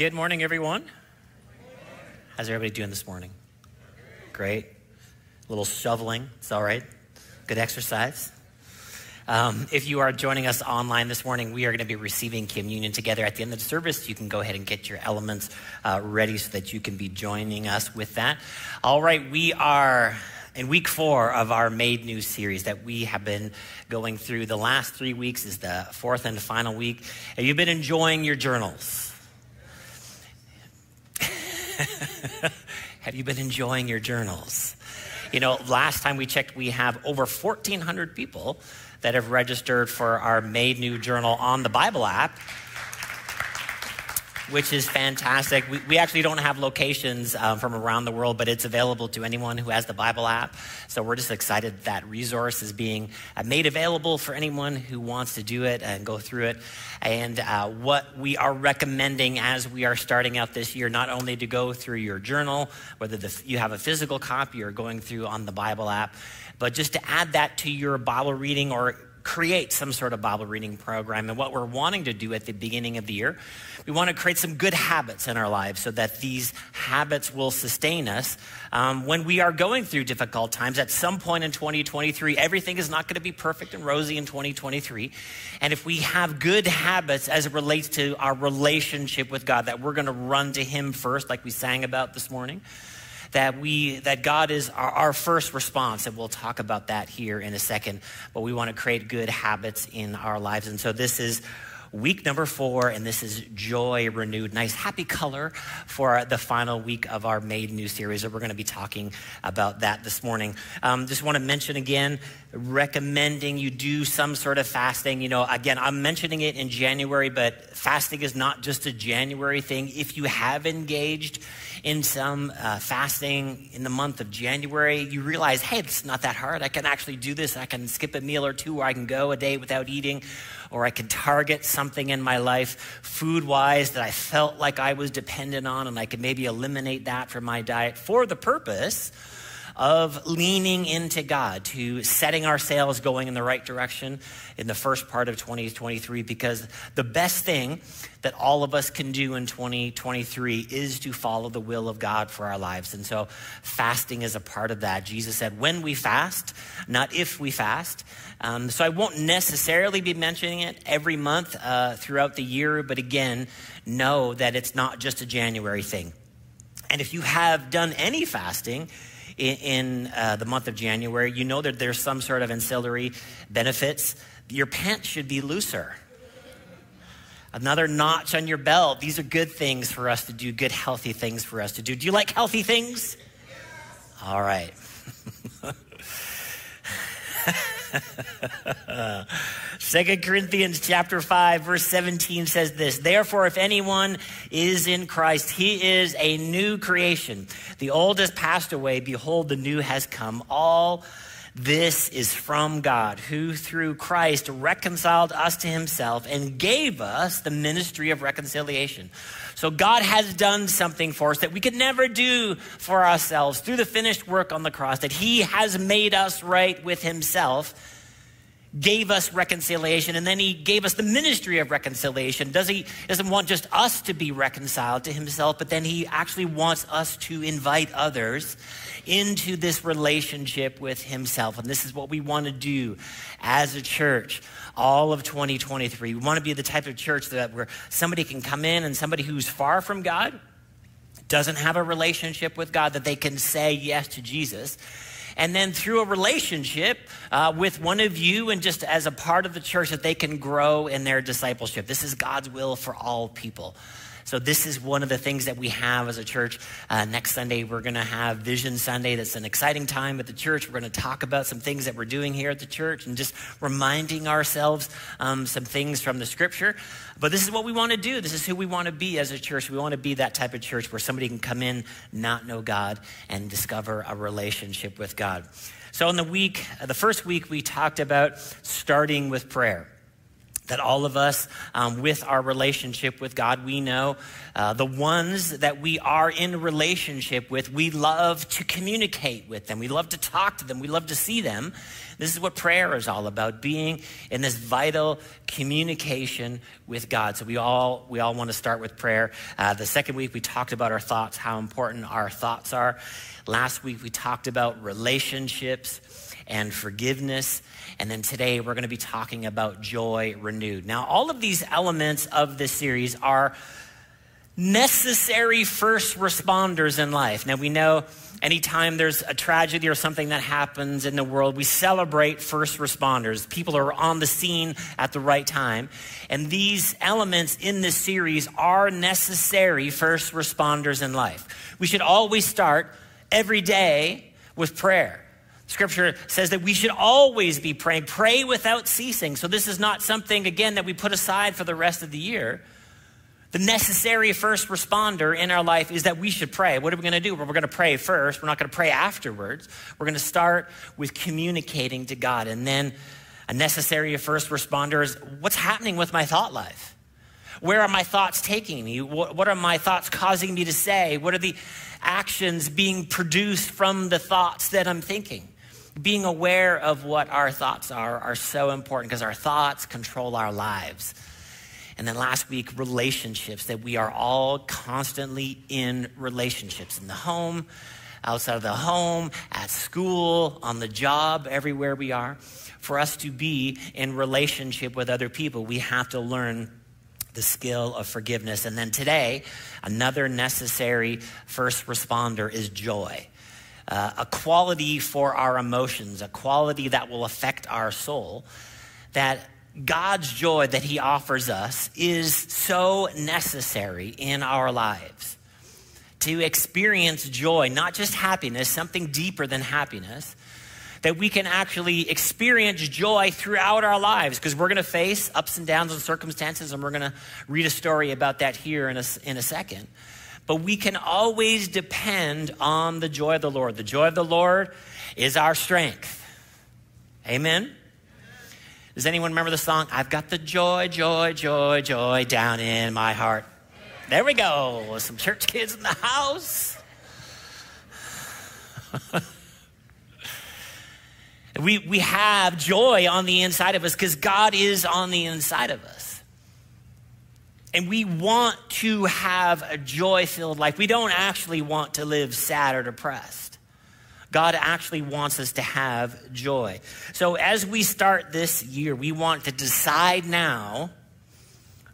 Good morning, everyone. How's everybody doing this morning? Great. A little shoveling. It's all right. Good exercise. Um, if you are joining us online this morning, we are going to be receiving communion together at the end of the service. You can go ahead and get your elements uh, ready so that you can be joining us with that. All right, we are in week four of our Made New series that we have been going through. The last three weeks is the fourth and final week. Have you been enjoying your journals? have you been enjoying your journals? You know, last time we checked, we have over 1,400 people that have registered for our Made New Journal on the Bible app which is fantastic. We, we actually don't have locations um, from around the world, but it's available to anyone who has the Bible app. So we're just excited that resource is being uh, made available for anyone who wants to do it and go through it. And uh, what we are recommending as we are starting out this year, not only to go through your journal, whether the, you have a physical copy or going through on the Bible app, but just to add that to your Bible reading or create some sort of Bible reading program. And what we're wanting to do at the beginning of the year, we want to create some good habits in our lives so that these habits will sustain us um, when we are going through difficult times. At some point in 2023, everything is not going to be perfect and rosy in 2023. And if we have good habits as it relates to our relationship with God, that we're going to run to Him first, like we sang about this morning that we that God is our, our first response, and we'll talk about that here in a second. But we want to create good habits in our lives, and so this is week number four, and this is Joy Renewed. Nice, happy color for the final week of our Made New series. We're going to be talking about that this morning. Um, just want to mention again, recommending you do some sort of fasting. You know, again, I'm mentioning it in January, but fasting is not just a January thing. If you have engaged in some uh, fasting in the month of January, you realize, hey, it's not that hard. I can actually do this. I can skip a meal or two, or I can go a day without eating or I could target something in my life food wise that I felt like I was dependent on, and I could maybe eliminate that from my diet for the purpose of leaning into God, to setting our sails going in the right direction in the first part of 2023, because the best thing that all of us can do in 2023 is to follow the will of God for our lives. And so fasting is a part of that. Jesus said, when we fast, not if we fast. Um, so I won't necessarily be mentioning it every month uh, throughout the year, but again, know that it's not just a January thing. And if you have done any fasting, in, in uh, the month of January, you know that there's some sort of ancillary benefits. Your pants should be looser. Another notch on your belt. These are good things for us to do, good, healthy things for us to do. Do you like healthy things? All right. Second Corinthians chapter 5 verse 17 says this, therefore if anyone is in Christ, he is a new creation. The old has passed away, behold the new has come. All this is from God, who through Christ reconciled us to himself and gave us the ministry of reconciliation. So God has done something for us that we could never do for ourselves through the finished work on the cross, that he has made us right with himself gave us reconciliation and then he gave us the ministry of reconciliation. Does he doesn't want just us to be reconciled to himself but then he actually wants us to invite others into this relationship with himself. And this is what we want to do as a church all of 2023 we want to be the type of church that where somebody can come in and somebody who's far from god doesn't have a relationship with god that they can say yes to jesus and then through a relationship uh, with one of you and just as a part of the church that they can grow in their discipleship. This is God's will for all people. So, this is one of the things that we have as a church. Uh, next Sunday, we're going to have Vision Sunday. That's an exciting time at the church. We're going to talk about some things that we're doing here at the church and just reminding ourselves um, some things from the scripture. But this is what we want to do. This is who we want to be as a church. We want to be that type of church where somebody can come in, not know God, and discover a relationship with God. So, in the week, the first week, we talked about starting with prayer that all of us, um, with our relationship with God, we know uh, the ones that we are in relationship with, we love to communicate with them. We love to talk to them. We love to see them. This is what prayer is all about being in this vital communication with God. So we all, we all want to start with prayer. Uh, the second week, we talked about our thoughts, how important our thoughts are. Last week, we talked about relationships and forgiveness. And then today we're going to be talking about joy renewed. Now, all of these elements of this series are necessary first responders in life. Now, we know anytime there's a tragedy or something that happens in the world, we celebrate first responders. People are on the scene at the right time. And these elements in this series are necessary first responders in life. We should always start every day with prayer. Scripture says that we should always be praying, pray without ceasing. So, this is not something, again, that we put aside for the rest of the year. The necessary first responder in our life is that we should pray. What are we going to do? Well, we're going to pray first. We're not going to pray afterwards. We're going to start with communicating to God. And then a necessary first responder is what's happening with my thought life? Where are my thoughts taking me? What are my thoughts causing me to say? What are the actions being produced from the thoughts that I'm thinking? Being aware of what our thoughts are are so important because our thoughts control our lives. And then last week, relationships, that we are all constantly in relationships in the home, outside of the home, at school, on the job, everywhere we are. For us to be in relationship with other people, we have to learn the skill of forgiveness. And then today, another necessary first responder is joy uh, a quality for our emotions, a quality that will affect our soul, that God's joy that He offers us is so necessary in our lives. To experience joy, not just happiness, something deeper than happiness, that we can actually experience joy throughout our lives because we're going to face ups and downs and circumstances, and we're going to read a story about that here in a, in a second but we can always depend on the joy of the Lord. The joy of the Lord is our strength. Amen. Does anyone remember the song? I've got the joy, joy, joy, joy down in my heart. There we go. Some church kids in the house. we, we have joy on the inside of us because God is on the inside of us. And we want to have a joy filled life. We don't actually want to live sad or depressed. God actually wants us to have joy. So, as we start this year, we want to decide now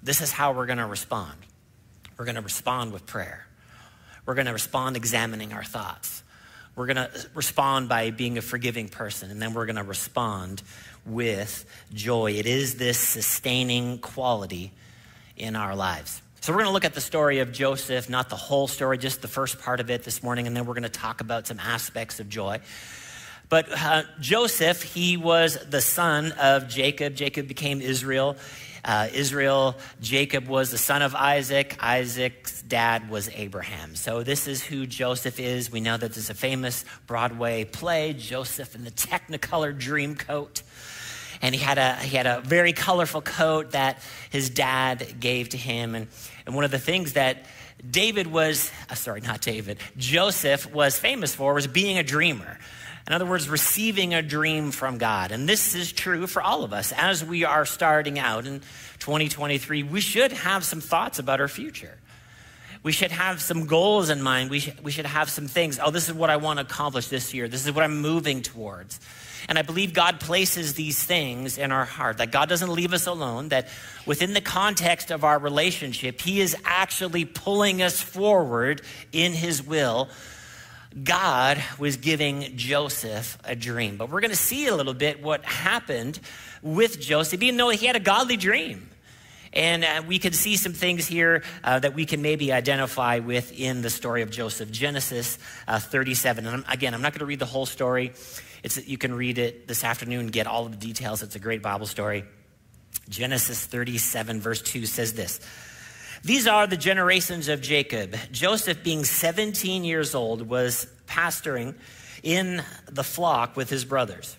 this is how we're going to respond. We're going to respond with prayer, we're going to respond examining our thoughts. We're going to respond by being a forgiving person, and then we're going to respond with joy. It is this sustaining quality in our lives. So, we're going to look at the story of Joseph, not the whole story, just the first part of it this morning, and then we're going to talk about some aspects of joy. But uh, Joseph, he was the son of Jacob. Jacob became Israel. Uh, Israel, Jacob was the son of Isaac. Isaac's dad was Abraham. So, this is who Joseph is. We know that there's a famous Broadway play, Joseph in the Technicolor Dreamcoat and he had a he had a very colorful coat that his dad gave to him. And and one of the things that David was uh, sorry not David Joseph was famous for was being a dreamer. In other words receiving a dream from God. And this is true for all of us. As we are starting out in 2023 we should have some thoughts about our future we should have some goals in mind. We, sh- we should have some things. Oh, this is what I want to accomplish this year. This is what I'm moving towards. And I believe God places these things in our heart, that God doesn't leave us alone, that within the context of our relationship, He is actually pulling us forward in His will. God was giving Joseph a dream. But we're going to see a little bit what happened with Joseph, even though he had a godly dream. And uh, we can see some things here uh, that we can maybe identify with in the story of Joseph. Genesis uh, 37. And again, I'm not going to read the whole story. It's, you can read it this afternoon get all of the details. It's a great Bible story. Genesis 37, verse 2 says this These are the generations of Jacob. Joseph, being 17 years old, was pastoring in the flock with his brothers.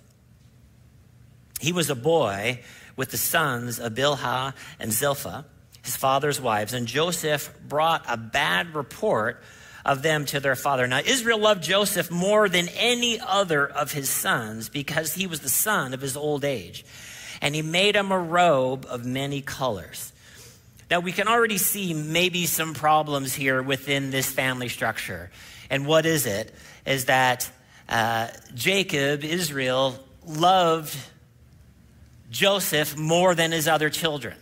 He was a boy with the sons of Bilhah and Zilpah, his father's wives, and Joseph brought a bad report of them to their father. Now, Israel loved Joseph more than any other of his sons because he was the son of his old age. And he made him a robe of many colors. Now, we can already see maybe some problems here within this family structure. And what is it? Is that uh, Jacob, Israel, loved Joseph more than his other children.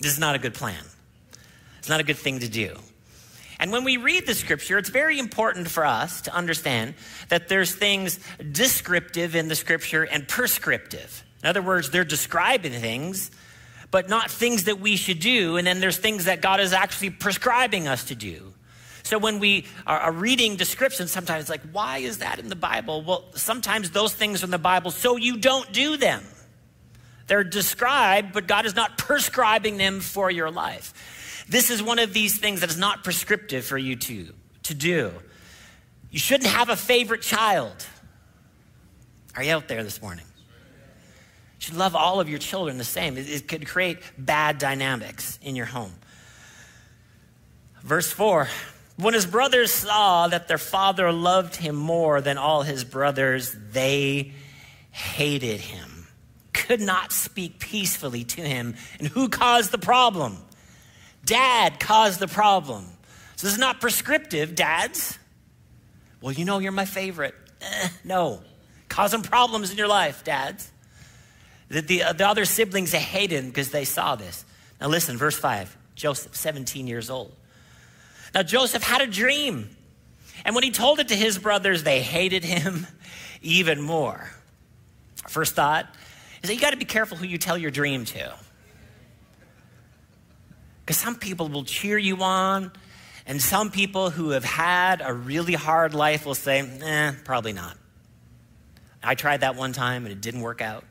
This is not a good plan. It's not a good thing to do. And when we read the scripture, it's very important for us to understand that there's things descriptive in the scripture and prescriptive. In other words, they're describing things, but not things that we should do. And then there's things that God is actually prescribing us to do. So when we are reading descriptions, sometimes like, why is that in the Bible? Well, sometimes those things are in the Bible so you don't do them. They're described, but God is not prescribing them for your life. This is one of these things that is not prescriptive for you to, to do. You shouldn't have a favorite child. Are you out there this morning? You should love all of your children the same. It, it could create bad dynamics in your home. Verse 4 When his brothers saw that their father loved him more than all his brothers, they hated him, could not speak peacefully to him. And who caused the problem? Dad caused the problem. So this is not prescriptive, dads. Well, you know you're my favorite. Eh, no. Causing problems in your life, dads. The, the, the other siblings, hated him because they saw this. Now listen, verse 5. Joseph, 17 years old. Now Joseph had a dream. And when he told it to his brothers, they hated him even more. First thought is that you got to be careful who you tell your dream to. Because some people will cheer you on, and some people who have had a really hard life will say, eh, probably not. I tried that one time and it didn't work out.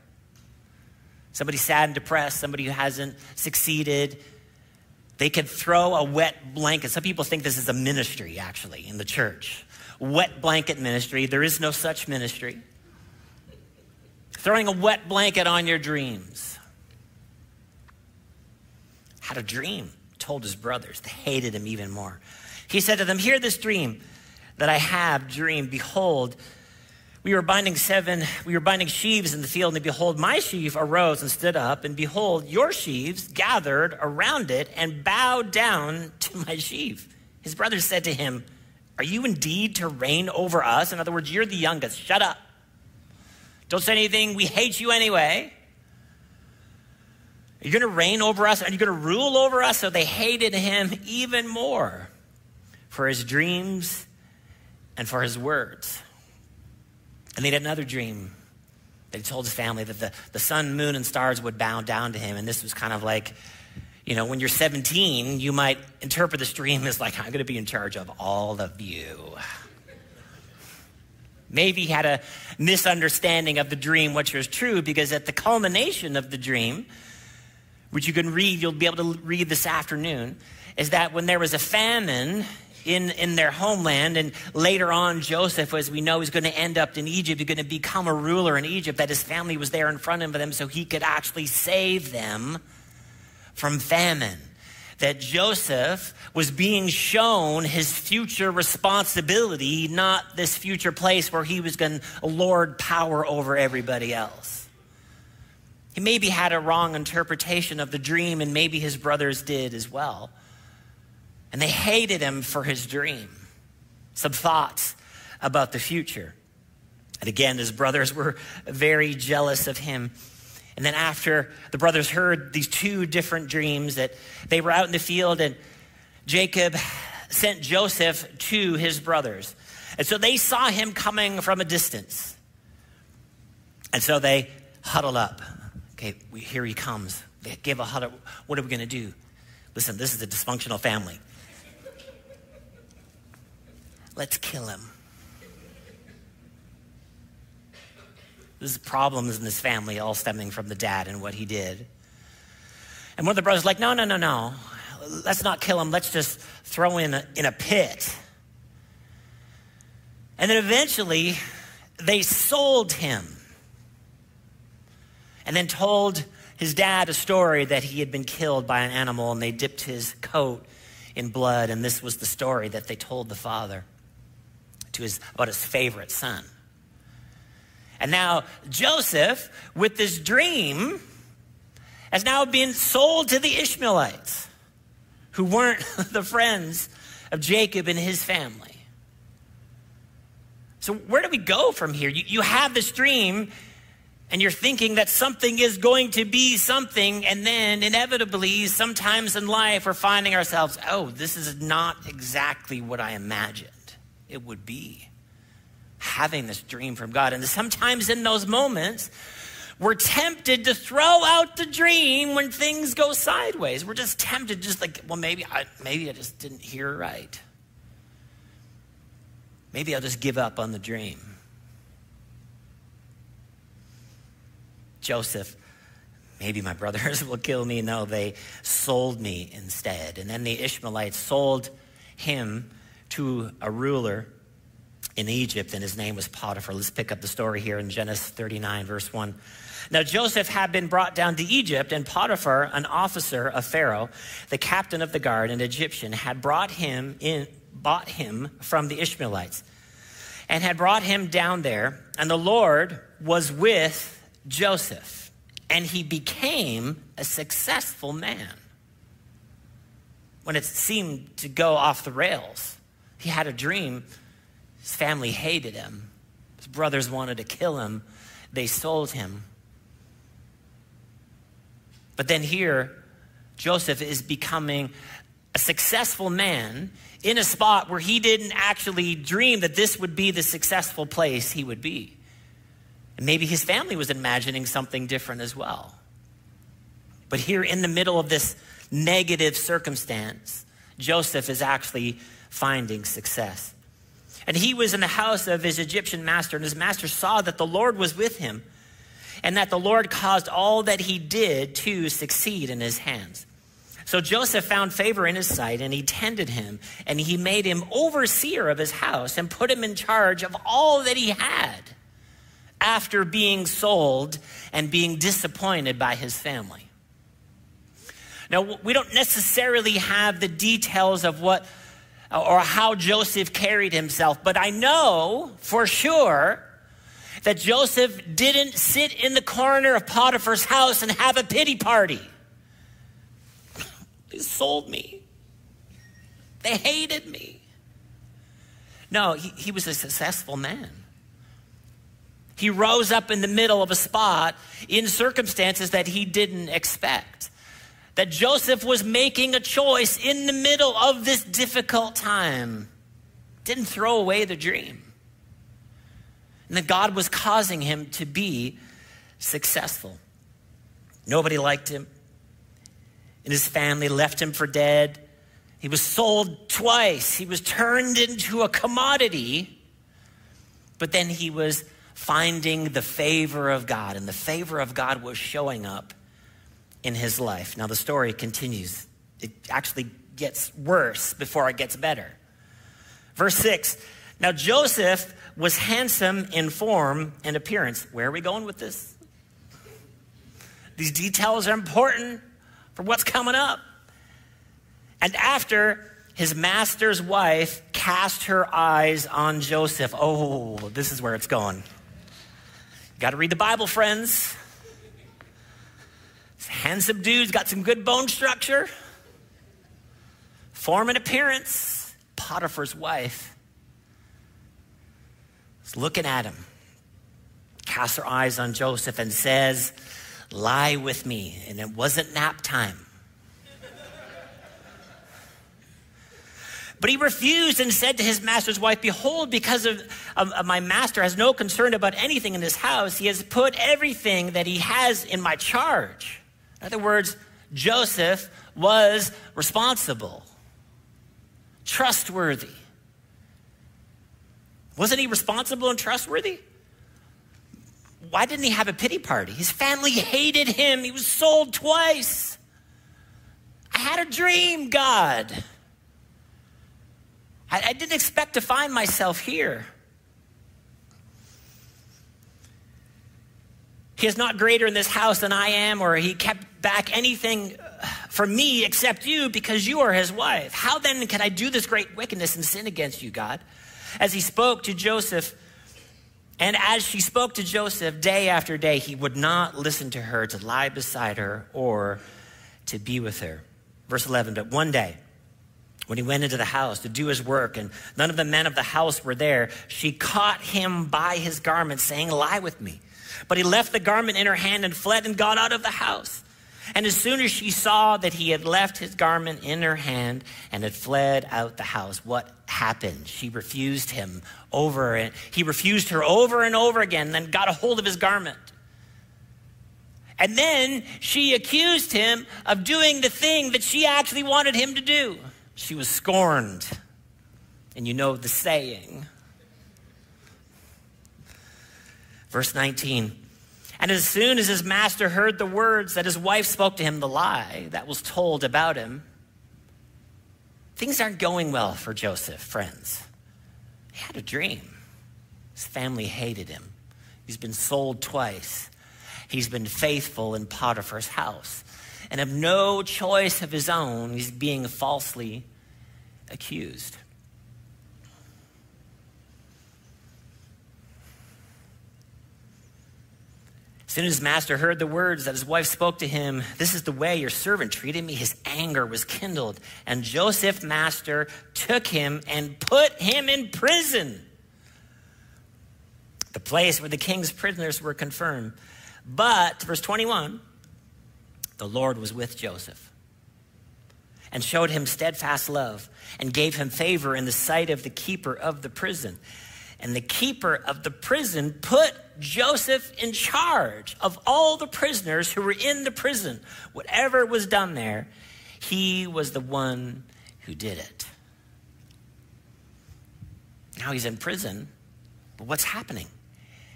Somebody sad and depressed, somebody who hasn't succeeded, they could throw a wet blanket. Some people think this is a ministry, actually, in the church. Wet blanket ministry. There is no such ministry. Throwing a wet blanket on your dreams had a dream, told his brothers. They hated him even more. He said to them, Hear this dream that I have dreamed. Behold, we were binding seven, we were binding sheaves in the field, and behold, my sheaf arose and stood up, and behold, your sheaves gathered around it and bowed down to my sheaf. His brothers said to him, Are you indeed to reign over us? In other words, you're the youngest. Shut up. Don't say anything. We hate you anyway. Are you going to reign over us? Are you going to rule over us? So they hated him even more for his dreams and for his words. And he had another dream. They told his family that the, the sun, moon, and stars would bow down to him. And this was kind of like, you know, when you're 17, you might interpret this dream as like, I'm going to be in charge of all of you. Maybe he had a misunderstanding of the dream, which was true, because at the culmination of the dream, which you can read, you'll be able to read this afternoon, is that when there was a famine in, in their homeland, and later on, Joseph, as we know, is going to end up in Egypt, he's going to become a ruler in Egypt, that his family was there in front of them so he could actually save them from famine. That Joseph was being shown his future responsibility, not this future place where he was going to lord power over everybody else. He maybe had a wrong interpretation of the dream, and maybe his brothers did as well. And they hated him for his dream. Some thoughts about the future. And again, his brothers were very jealous of him. And then, after the brothers heard these two different dreams, that they were out in the field, and Jacob sent Joseph to his brothers. And so they saw him coming from a distance. And so they huddle up. Okay, we, here he comes. They give a huddle. What are we going to do? Listen, this is a dysfunctional family. Let's kill him. There's problems in this family all stemming from the dad and what he did. And one of the brothers like, no, no, no, no. Let's not kill him. Let's just throw him in a, in a pit. And then eventually, they sold him and then told his dad a story that he had been killed by an animal and they dipped his coat in blood. And this was the story that they told the father to his, about his favorite son. And now Joseph, with this dream, has now been sold to the Ishmaelites, who weren't the friends of Jacob and his family. So, where do we go from here? You, you have this dream, and you're thinking that something is going to be something, and then inevitably, sometimes in life, we're finding ourselves, oh, this is not exactly what I imagined it would be. Having this dream from God. And sometimes in those moments, we're tempted to throw out the dream when things go sideways. We're just tempted, just like, well, maybe I, maybe I just didn't hear right. Maybe I'll just give up on the dream. Joseph, maybe my brothers will kill me. No, they sold me instead. And then the Ishmaelites sold him to a ruler in Egypt, and his name was Potiphar. Let's pick up the story here in Genesis 39, verse 1. Now Joseph had been brought down to Egypt, and Potiphar, an officer of Pharaoh, the captain of the guard, an Egyptian, had brought him in, bought him from the Ishmaelites, and had brought him down there. And the Lord was with Joseph, and he became a successful man. When it seemed to go off the rails, he had a dream. His family hated him. His brothers wanted to kill him. They sold him. But then here, Joseph is becoming a successful man in a spot where he didn't actually dream that this would be the successful place he would be. And maybe his family was imagining something different as well. But here in the middle of this negative circumstance, Joseph is actually finding success. And he was in the house of his Egyptian master, and his master saw that the Lord was with him and that the Lord caused all that he did to succeed in his hands. So Joseph found favor in his sight, and he tended him, and he made him overseer of his house and put him in charge of all that he had after being sold and being disappointed by his family. Now, we don't necessarily have the details of what or how Joseph carried himself, but I know for sure that Joseph didn't sit in the corner of Potiphar's house and have a pity party. They sold me. They hated me. No, he, he was a successful man. He rose up in the middle of a spot in circumstances that he didn't expect. That Joseph was making a choice in the middle of this difficult time. Didn't throw away the dream and that God was causing him to be successful. Nobody liked him, and his family left him for dead. He was sold twice, he was turned into a commodity, but then he was finding the favor of God, and the favor of God was showing up in his life. Now, the story continues. It actually gets worse before it gets better. Verse 6 Now Joseph was handsome in form and appearance. Where are we going with this? These details are important for what's coming up. And after his master's wife cast her eyes on Joseph, oh, this is where it's going. Got to read the Bible, friends. Handsome dude's got some good bone structure, form and appearance. Potiphar's wife is looking at him, casts her eyes on Joseph, and says, Lie with me. And it wasn't nap time. But he refused and said to his master's wife, Behold, because of, of, of, my master has no concern about anything in this house, he has put everything that he has in my charge. In other words, Joseph was responsible, trustworthy. Wasn't he responsible and trustworthy? Why didn't he have a pity party? His family hated him. He was sold twice. I had a dream, God. I, I didn't expect to find myself here. he is not greater in this house than I am, or he kept back anything uh, from me except you because you are his wife. How then can I do this great wickedness and sin against you, God? As he spoke to Joseph, and as she spoke to Joseph day after day, he would not listen to her to lie beside her or to be with her. Verse 11, but one day, when he went into the house to do his work, and none of the men of the house were there, she caught him by his garment, saying, Lie with me. But he left the garment in her hand and fled and got out of the house. And as soon as she saw that he had left his garment in her hand and had fled out the house, what happened? She refused him over and he refused her over and over again, then got a hold of his garment. And then she accused him of doing the thing that she actually wanted him to do. She was scorned. And you know the saying. Verse 19. And as soon as his master heard the words that his wife spoke to him, the lie that was told about him, things aren't going well for Joseph, friends. He had a dream. His family hated him. He's been sold twice. He's been faithful in Potiphar's house. And of no choice of his own, he's being falsely accused. Soon as his master heard the words that his wife spoke to him, This is the way your servant treated me, his anger was kindled. And Joseph's master took him and put him in prison, the place where the king's prisoners were confirmed. But, verse 21, the Lord was with Joseph and showed him steadfast love and gave him favor in the sight of the keeper of the prison. And the keeper of the prison put Joseph in charge of all the prisoners who were in the prison. Whatever was done there, he was the one who did it. Now he's in prison, but what's happening?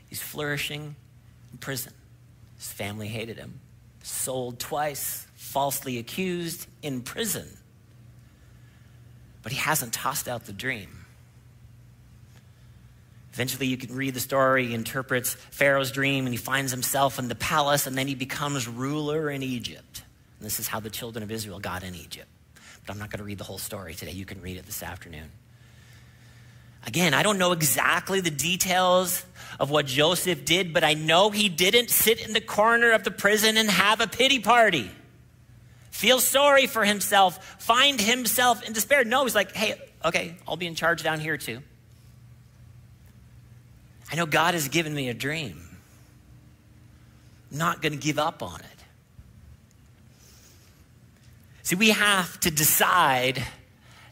He's flourishing in prison. His family hated him, sold twice, falsely accused, in prison. But he hasn't tossed out the dream. Eventually, you can read the story. He interprets Pharaoh's dream and he finds himself in the palace and then he becomes ruler in Egypt. And this is how the children of Israel got in Egypt. But I'm not going to read the whole story today. You can read it this afternoon. Again, I don't know exactly the details of what Joseph did, but I know he didn't sit in the corner of the prison and have a pity party. Feel sorry for himself, find himself in despair. No, he's like, hey, okay, I'll be in charge down here too. I know God has given me a dream. I'm not going to give up on it. See, we have to decide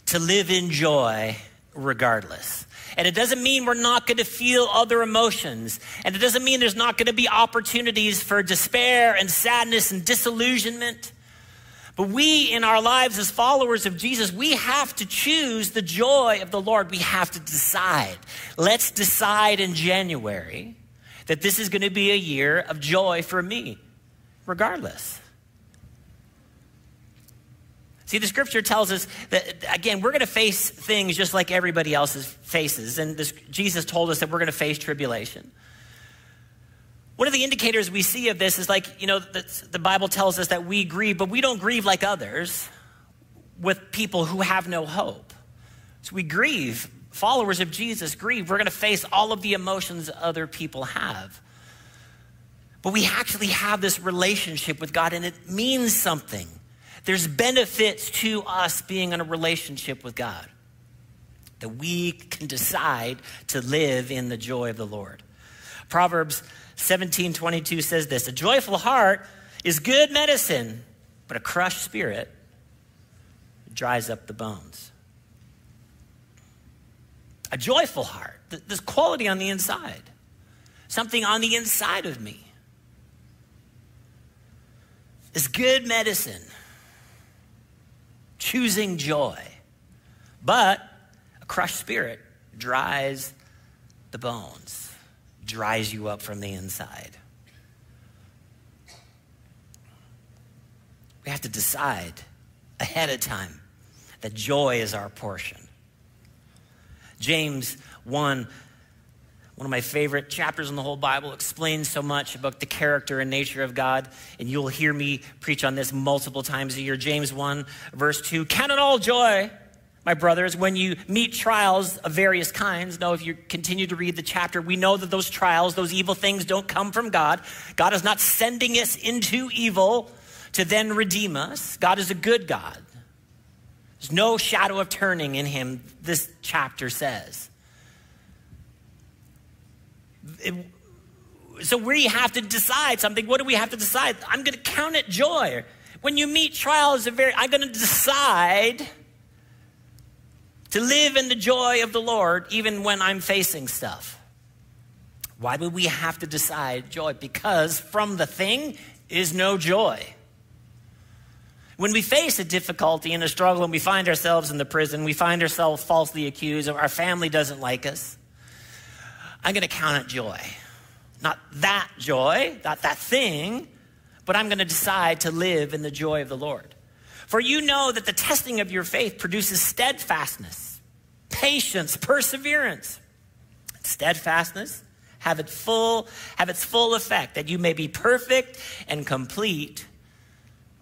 to live in joy regardless. And it doesn't mean we're not going to feel other emotions. And it doesn't mean there's not going to be opportunities for despair and sadness and disillusionment. But we, in our lives as followers of Jesus, we have to choose the joy of the Lord. We have to decide. Let's decide in January that this is going to be a year of joy for me, regardless. See, the scripture tells us that, again, we're going to face things just like everybody else faces. And this, Jesus told us that we're going to face tribulation. One of the indicators we see of this is like, you know, the, the Bible tells us that we grieve, but we don't grieve like others with people who have no hope. So we grieve. Followers of Jesus grieve. We're going to face all of the emotions other people have. But we actually have this relationship with God, and it means something. There's benefits to us being in a relationship with God. That we can decide to live in the joy of the Lord. Proverbs 1722 says this A joyful heart is good medicine, but a crushed spirit dries up the bones. A joyful heart, this quality on the inside, something on the inside of me, is good medicine. Choosing joy. But a crushed spirit dries the bones dries you up from the inside. We have to decide ahead of time that joy is our portion. James 1 one of my favorite chapters in the whole Bible, explains so much about the character and nature of God. And you'll hear me preach on this multiple times a year. James 1, verse 2 Count it all joy, my brothers, when you meet trials of various kinds. Now, if you continue to read the chapter, we know that those trials, those evil things, don't come from God. God is not sending us into evil to then redeem us. God is a good God. There's no shadow of turning in him, this chapter says. It, so we have to decide something. What do we have to decide? I'm going to count it joy. When you meet trials, of very, I'm going to decide to live in the joy of the Lord even when I'm facing stuff. Why would we have to decide joy? Because from the thing is no joy. When we face a difficulty and a struggle and we find ourselves in the prison, we find ourselves falsely accused, or our family doesn't like us, I'm going to count it joy. Not that joy, not that thing, but I'm going to decide to live in the joy of the Lord. For you know that the testing of your faith produces steadfastness, patience, perseverance. Steadfastness have it full, have its full effect, that you may be perfect and complete,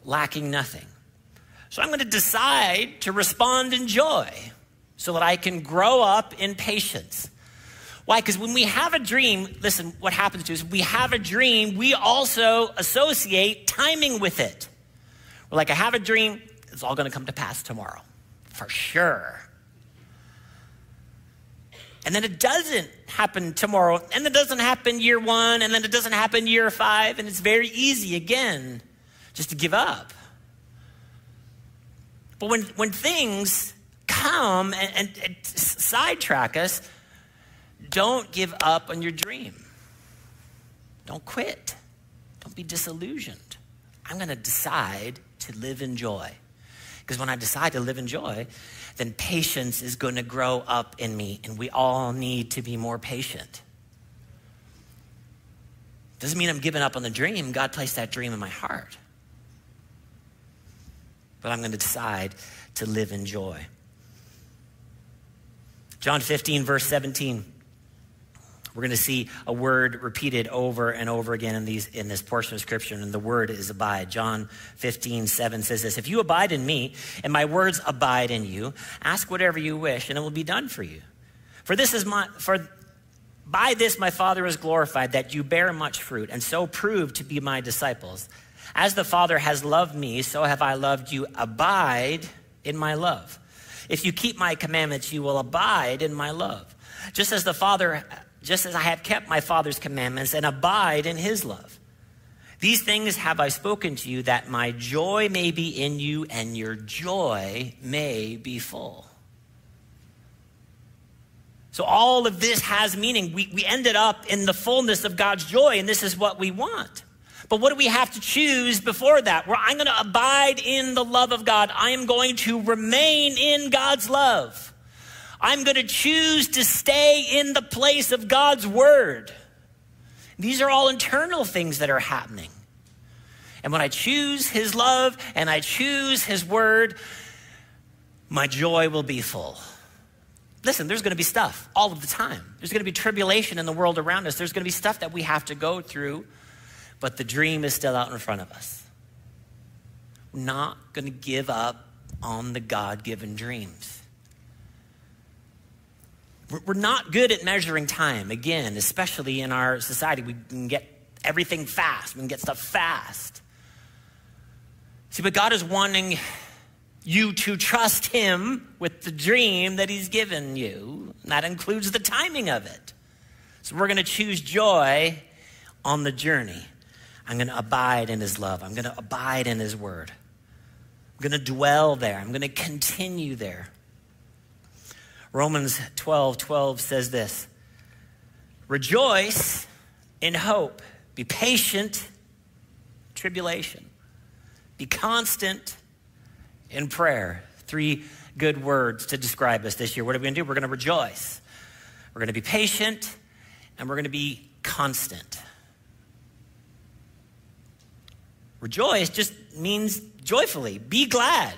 lacking nothing. So I'm going to decide to respond in joy so that I can grow up in patience why? Because when we have a dream, listen, what happens to us, we have a dream, we also associate timing with it. Like, I have a dream, it's all going to come to pass tomorrow, for sure. And then it doesn't happen tomorrow, and it doesn't happen year one, and then it doesn't happen year five, and it's very easy again just to give up. But when, when things come and, and, and sidetrack us, don't give up on your dream. Don't quit. Don't be disillusioned. I'm going to decide to live in joy. Because when I decide to live in joy, then patience is going to grow up in me, and we all need to be more patient. Doesn't mean I'm giving up on the dream. God placed that dream in my heart. But I'm going to decide to live in joy. John 15, verse 17. We're going to see a word repeated over and over again in, these, in this portion of scripture, and the word is abide. John 15, 7 says this If you abide in me, and my words abide in you, ask whatever you wish, and it will be done for you. For this is my, for by this my Father is glorified, that you bear much fruit, and so prove to be my disciples. As the Father has loved me, so have I loved you. Abide in my love. If you keep my commandments, you will abide in my love. Just as the Father just as I have kept my Father's commandments and abide in his love. These things have I spoken to you that my joy may be in you and your joy may be full. So, all of this has meaning. We, we ended up in the fullness of God's joy, and this is what we want. But what do we have to choose before that? Where I'm going to abide in the love of God. I am going to remain in God's love. I'm going to choose to stay in the place of God's word. These are all internal things that are happening. And when I choose his love and I choose his word, my joy will be full. Listen, there's going to be stuff all of the time. There's going to be tribulation in the world around us. There's going to be stuff that we have to go through, but the dream is still out in front of us. We're not going to give up on the God given dreams. We're not good at measuring time, again, especially in our society. We can get everything fast, we can get stuff fast. See, but God is wanting you to trust Him with the dream that He's given you. And that includes the timing of it. So we're going to choose joy on the journey. I'm going to abide in His love, I'm going to abide in His word. I'm going to dwell there, I'm going to continue there. Romans 12 12 says this Rejoice in hope, be patient, tribulation, be constant in prayer. Three good words to describe us this year. What are we going to do? We're going to rejoice, we're going to be patient, and we're going to be constant. Rejoice just means joyfully, be glad.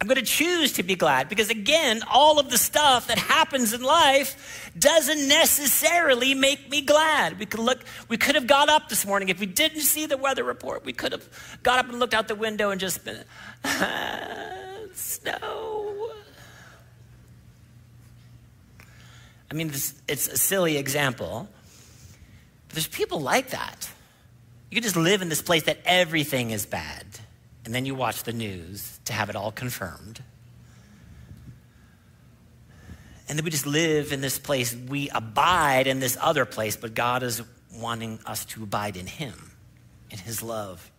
I'm going to choose to be glad because, again, all of the stuff that happens in life doesn't necessarily make me glad. We could look, we could have got up this morning. If we didn't see the weather report, we could have got up and looked out the window and just been, ah, snow. I mean, it's a silly example. There's people like that. You just live in this place that everything is bad and then you watch the news to have it all confirmed. And then we just live in this place. We abide in this other place, but God is wanting us to abide in Him, in His love.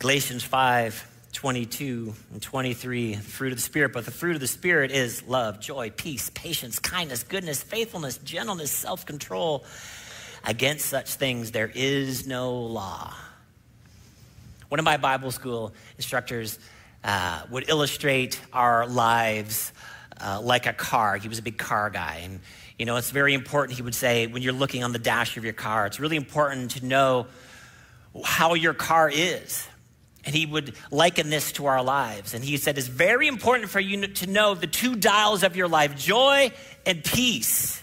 Galatians 5 22 and 23, fruit of the Spirit. But the fruit of the Spirit is love, joy, peace, patience, kindness, goodness, faithfulness, gentleness, self control. Against such things, there is no law. One of my Bible school instructors uh, would illustrate our lives uh, like a car. He was a big car guy. And, you know, it's very important, he would say, when you're looking on the dash of your car, it's really important to know how your car is. And he would liken this to our lives. And he said, It's very important for you to know the two dials of your life joy and peace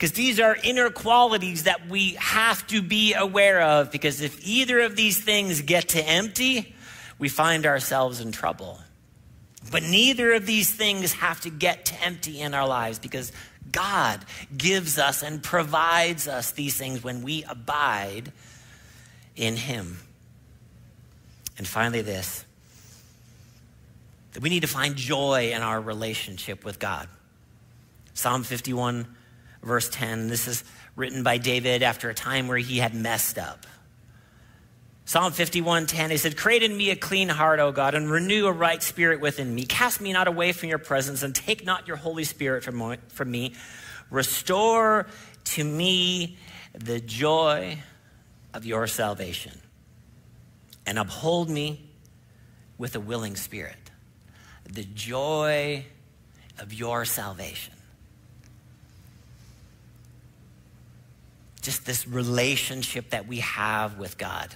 because these are inner qualities that we have to be aware of. Because if either of these things get to empty, we find ourselves in trouble. But neither of these things have to get to empty in our lives because God gives us and provides us these things when we abide in Him. And finally, this that we need to find joy in our relationship with God. Psalm 51 verse 10. This is written by David after a time where he had messed up. Psalm 51:10 he said, "Create in me a clean heart, O God, and renew a right spirit within me. Cast me not away from your presence and take not your holy spirit from, from me. Restore to me the joy of your salvation and uphold me with a willing spirit." The joy of your salvation. Just this relationship that we have with God.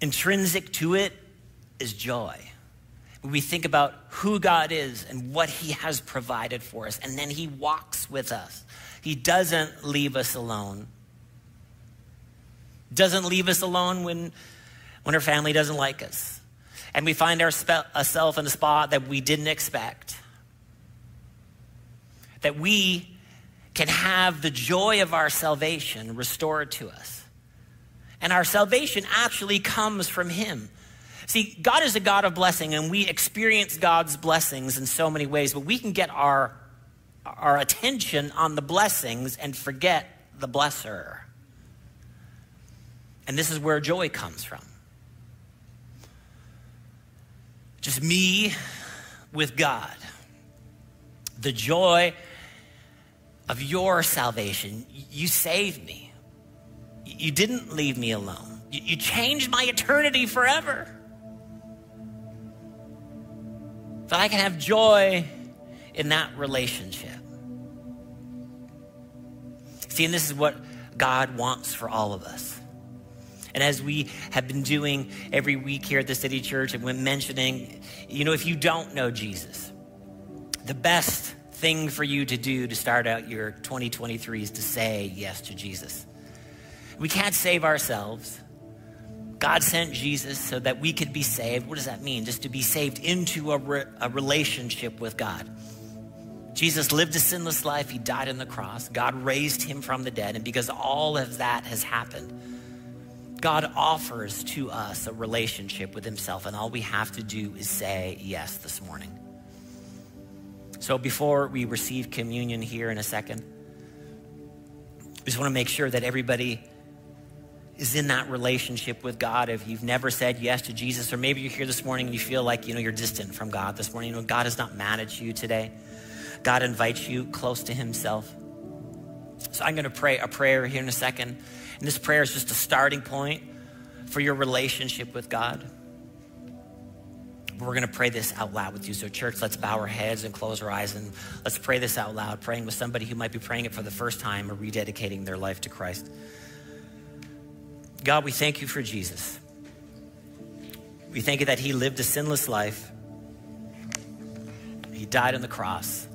Intrinsic to it is joy. We think about who God is and what He has provided for us, and then He walks with us. He doesn't leave us alone. Doesn't leave us alone when, when our family doesn't like us. And we find ourselves in a spot that we didn't expect. That we can have the joy of our salvation restored to us. And our salvation actually comes from Him. See, God is a God of blessing, and we experience God's blessings in so many ways, but we can get our, our attention on the blessings and forget the blesser. And this is where joy comes from. Just me with God. The joy of your salvation. You saved me. You didn't leave me alone. You changed my eternity forever. That I can have joy in that relationship. See, and this is what God wants for all of us. And as we have been doing every week here at the City Church, and when mentioning, you know, if you don't know Jesus, the best thing for you to do to start out your 2023 is to say yes to Jesus. We can't save ourselves. God sent Jesus so that we could be saved. What does that mean? Just to be saved into a, re- a relationship with God. Jesus lived a sinless life. He died on the cross. God raised him from the dead. And because all of that has happened, God offers to us a relationship with himself. And all we have to do is say yes this morning. So before we receive communion here in a second, we just want to make sure that everybody is in that relationship with God. If you've never said yes to Jesus, or maybe you're here this morning and you feel like you know you're distant from God this morning, you know God is not mad at you today. God invites you close to Himself. So I'm going to pray a prayer here in a second, and this prayer is just a starting point for your relationship with God. We're going to pray this out loud with you. So, church, let's bow our heads and close our eyes and let's pray this out loud, praying with somebody who might be praying it for the first time or rededicating their life to Christ. God, we thank you for Jesus. We thank you that he lived a sinless life. He died on the cross,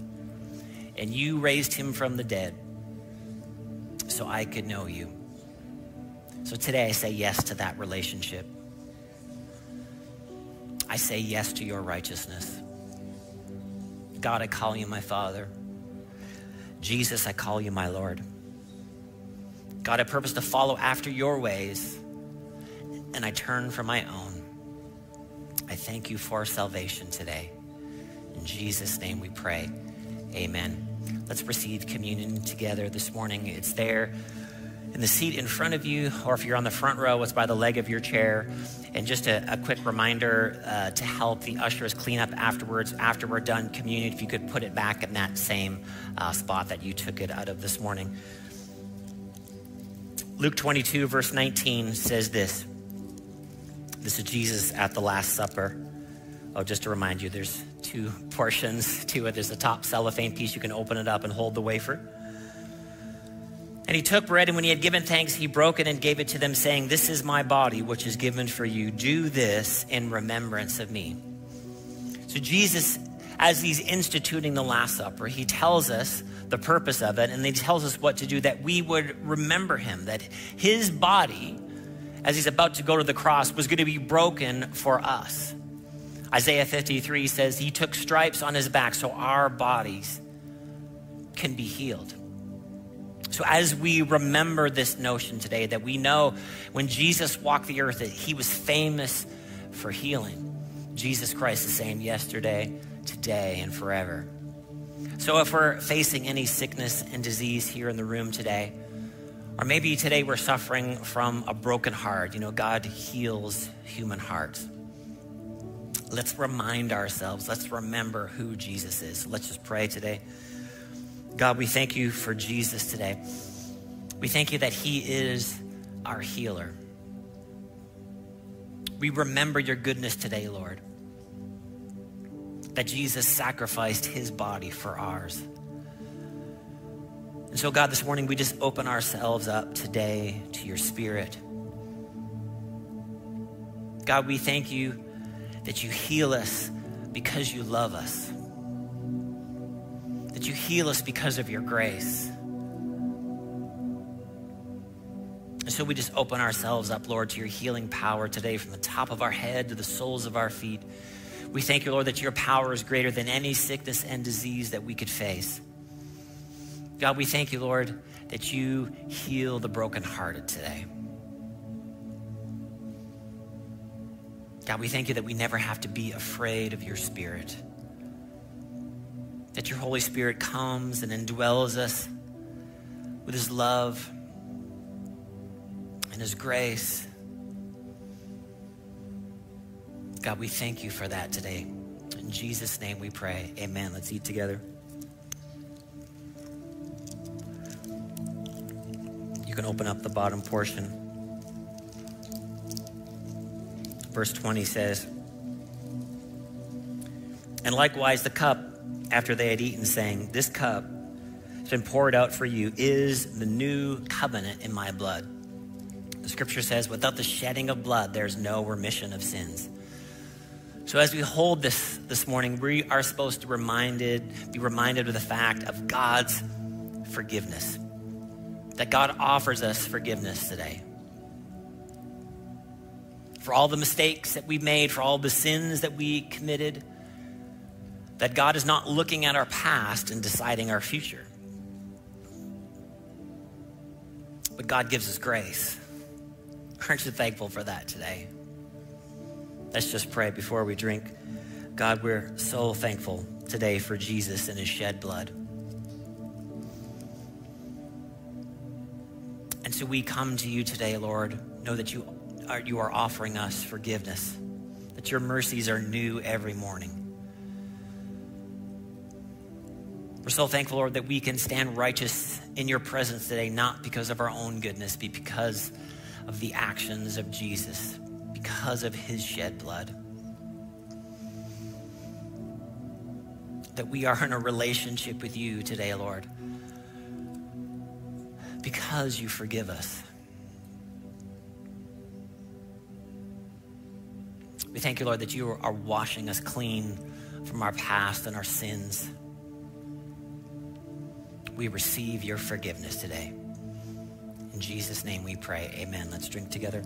and you raised him from the dead so I could know you. So today I say yes to that relationship. I say yes to your righteousness. God, I call you my Father. Jesus, I call you my Lord. God, I purpose to follow after your ways, and I turn from my own. I thank you for salvation today. In Jesus' name we pray. Amen. Let's receive communion together this morning. It's there in the seat in front of you, or if you're on the front row, it's by the leg of your chair. And just a, a quick reminder uh, to help the ushers clean up afterwards, after we're done communion, if you could put it back in that same uh, spot that you took it out of this morning. Luke 22, verse 19 says this. This is Jesus at the Last Supper. Oh, just to remind you, there's two portions to it. There's a top cellophane piece. You can open it up and hold the wafer. And he took bread, and when he had given thanks, he broke it and gave it to them, saying, This is my body, which is given for you. Do this in remembrance of me. So, Jesus, as he's instituting the Last Supper, he tells us the purpose of it, and he tells us what to do that we would remember him, that his body, as he's about to go to the cross, was going to be broken for us. Isaiah 53 says, He took stripes on his back so our bodies can be healed. So, as we remember this notion today, that we know when Jesus walked the earth, that he was famous for healing. Jesus Christ is the same yesterday, today, and forever. So, if we're facing any sickness and disease here in the room today, or maybe today we're suffering from a broken heart, you know, God heals human hearts. Let's remind ourselves, let's remember who Jesus is. Let's just pray today. God, we thank you for Jesus today. We thank you that he is our healer. We remember your goodness today, Lord. That Jesus sacrificed his body for ours. And so, God, this morning we just open ourselves up today to your spirit. God, we thank you that you heal us because you love us that you heal us because of your grace. And so we just open ourselves up, Lord, to your healing power today from the top of our head to the soles of our feet. We thank you, Lord, that your power is greater than any sickness and disease that we could face. God, we thank you, Lord, that you heal the brokenhearted today. God, we thank you that we never have to be afraid of your spirit that your Holy Spirit comes and indwells us with his love and his grace. God, we thank you for that today. In Jesus' name we pray. Amen. Let's eat together. You can open up the bottom portion. Verse 20 says, And likewise the cup after they had eaten, saying, This cup has been poured out for you, is the new covenant in my blood. The scripture says, Without the shedding of blood, there's no remission of sins. So as we hold this this morning, we are supposed to reminded, be reminded of the fact of God's forgiveness. That God offers us forgiveness today. For all the mistakes that we've made, for all the sins that we committed, that God is not looking at our past and deciding our future. But God gives us grace. Aren't you thankful for that today? Let's just pray before we drink. God, we're so thankful today for Jesus and his shed blood. And so we come to you today, Lord. Know that you are, you are offering us forgiveness, that your mercies are new every morning. We're so thankful, Lord, that we can stand righteous in your presence today, not because of our own goodness, but because of the actions of Jesus, because of his shed blood. That we are in a relationship with you today, Lord, because you forgive us. We thank you, Lord, that you are washing us clean from our past and our sins. We receive your forgiveness today. In Jesus' name we pray. Amen. Let's drink together.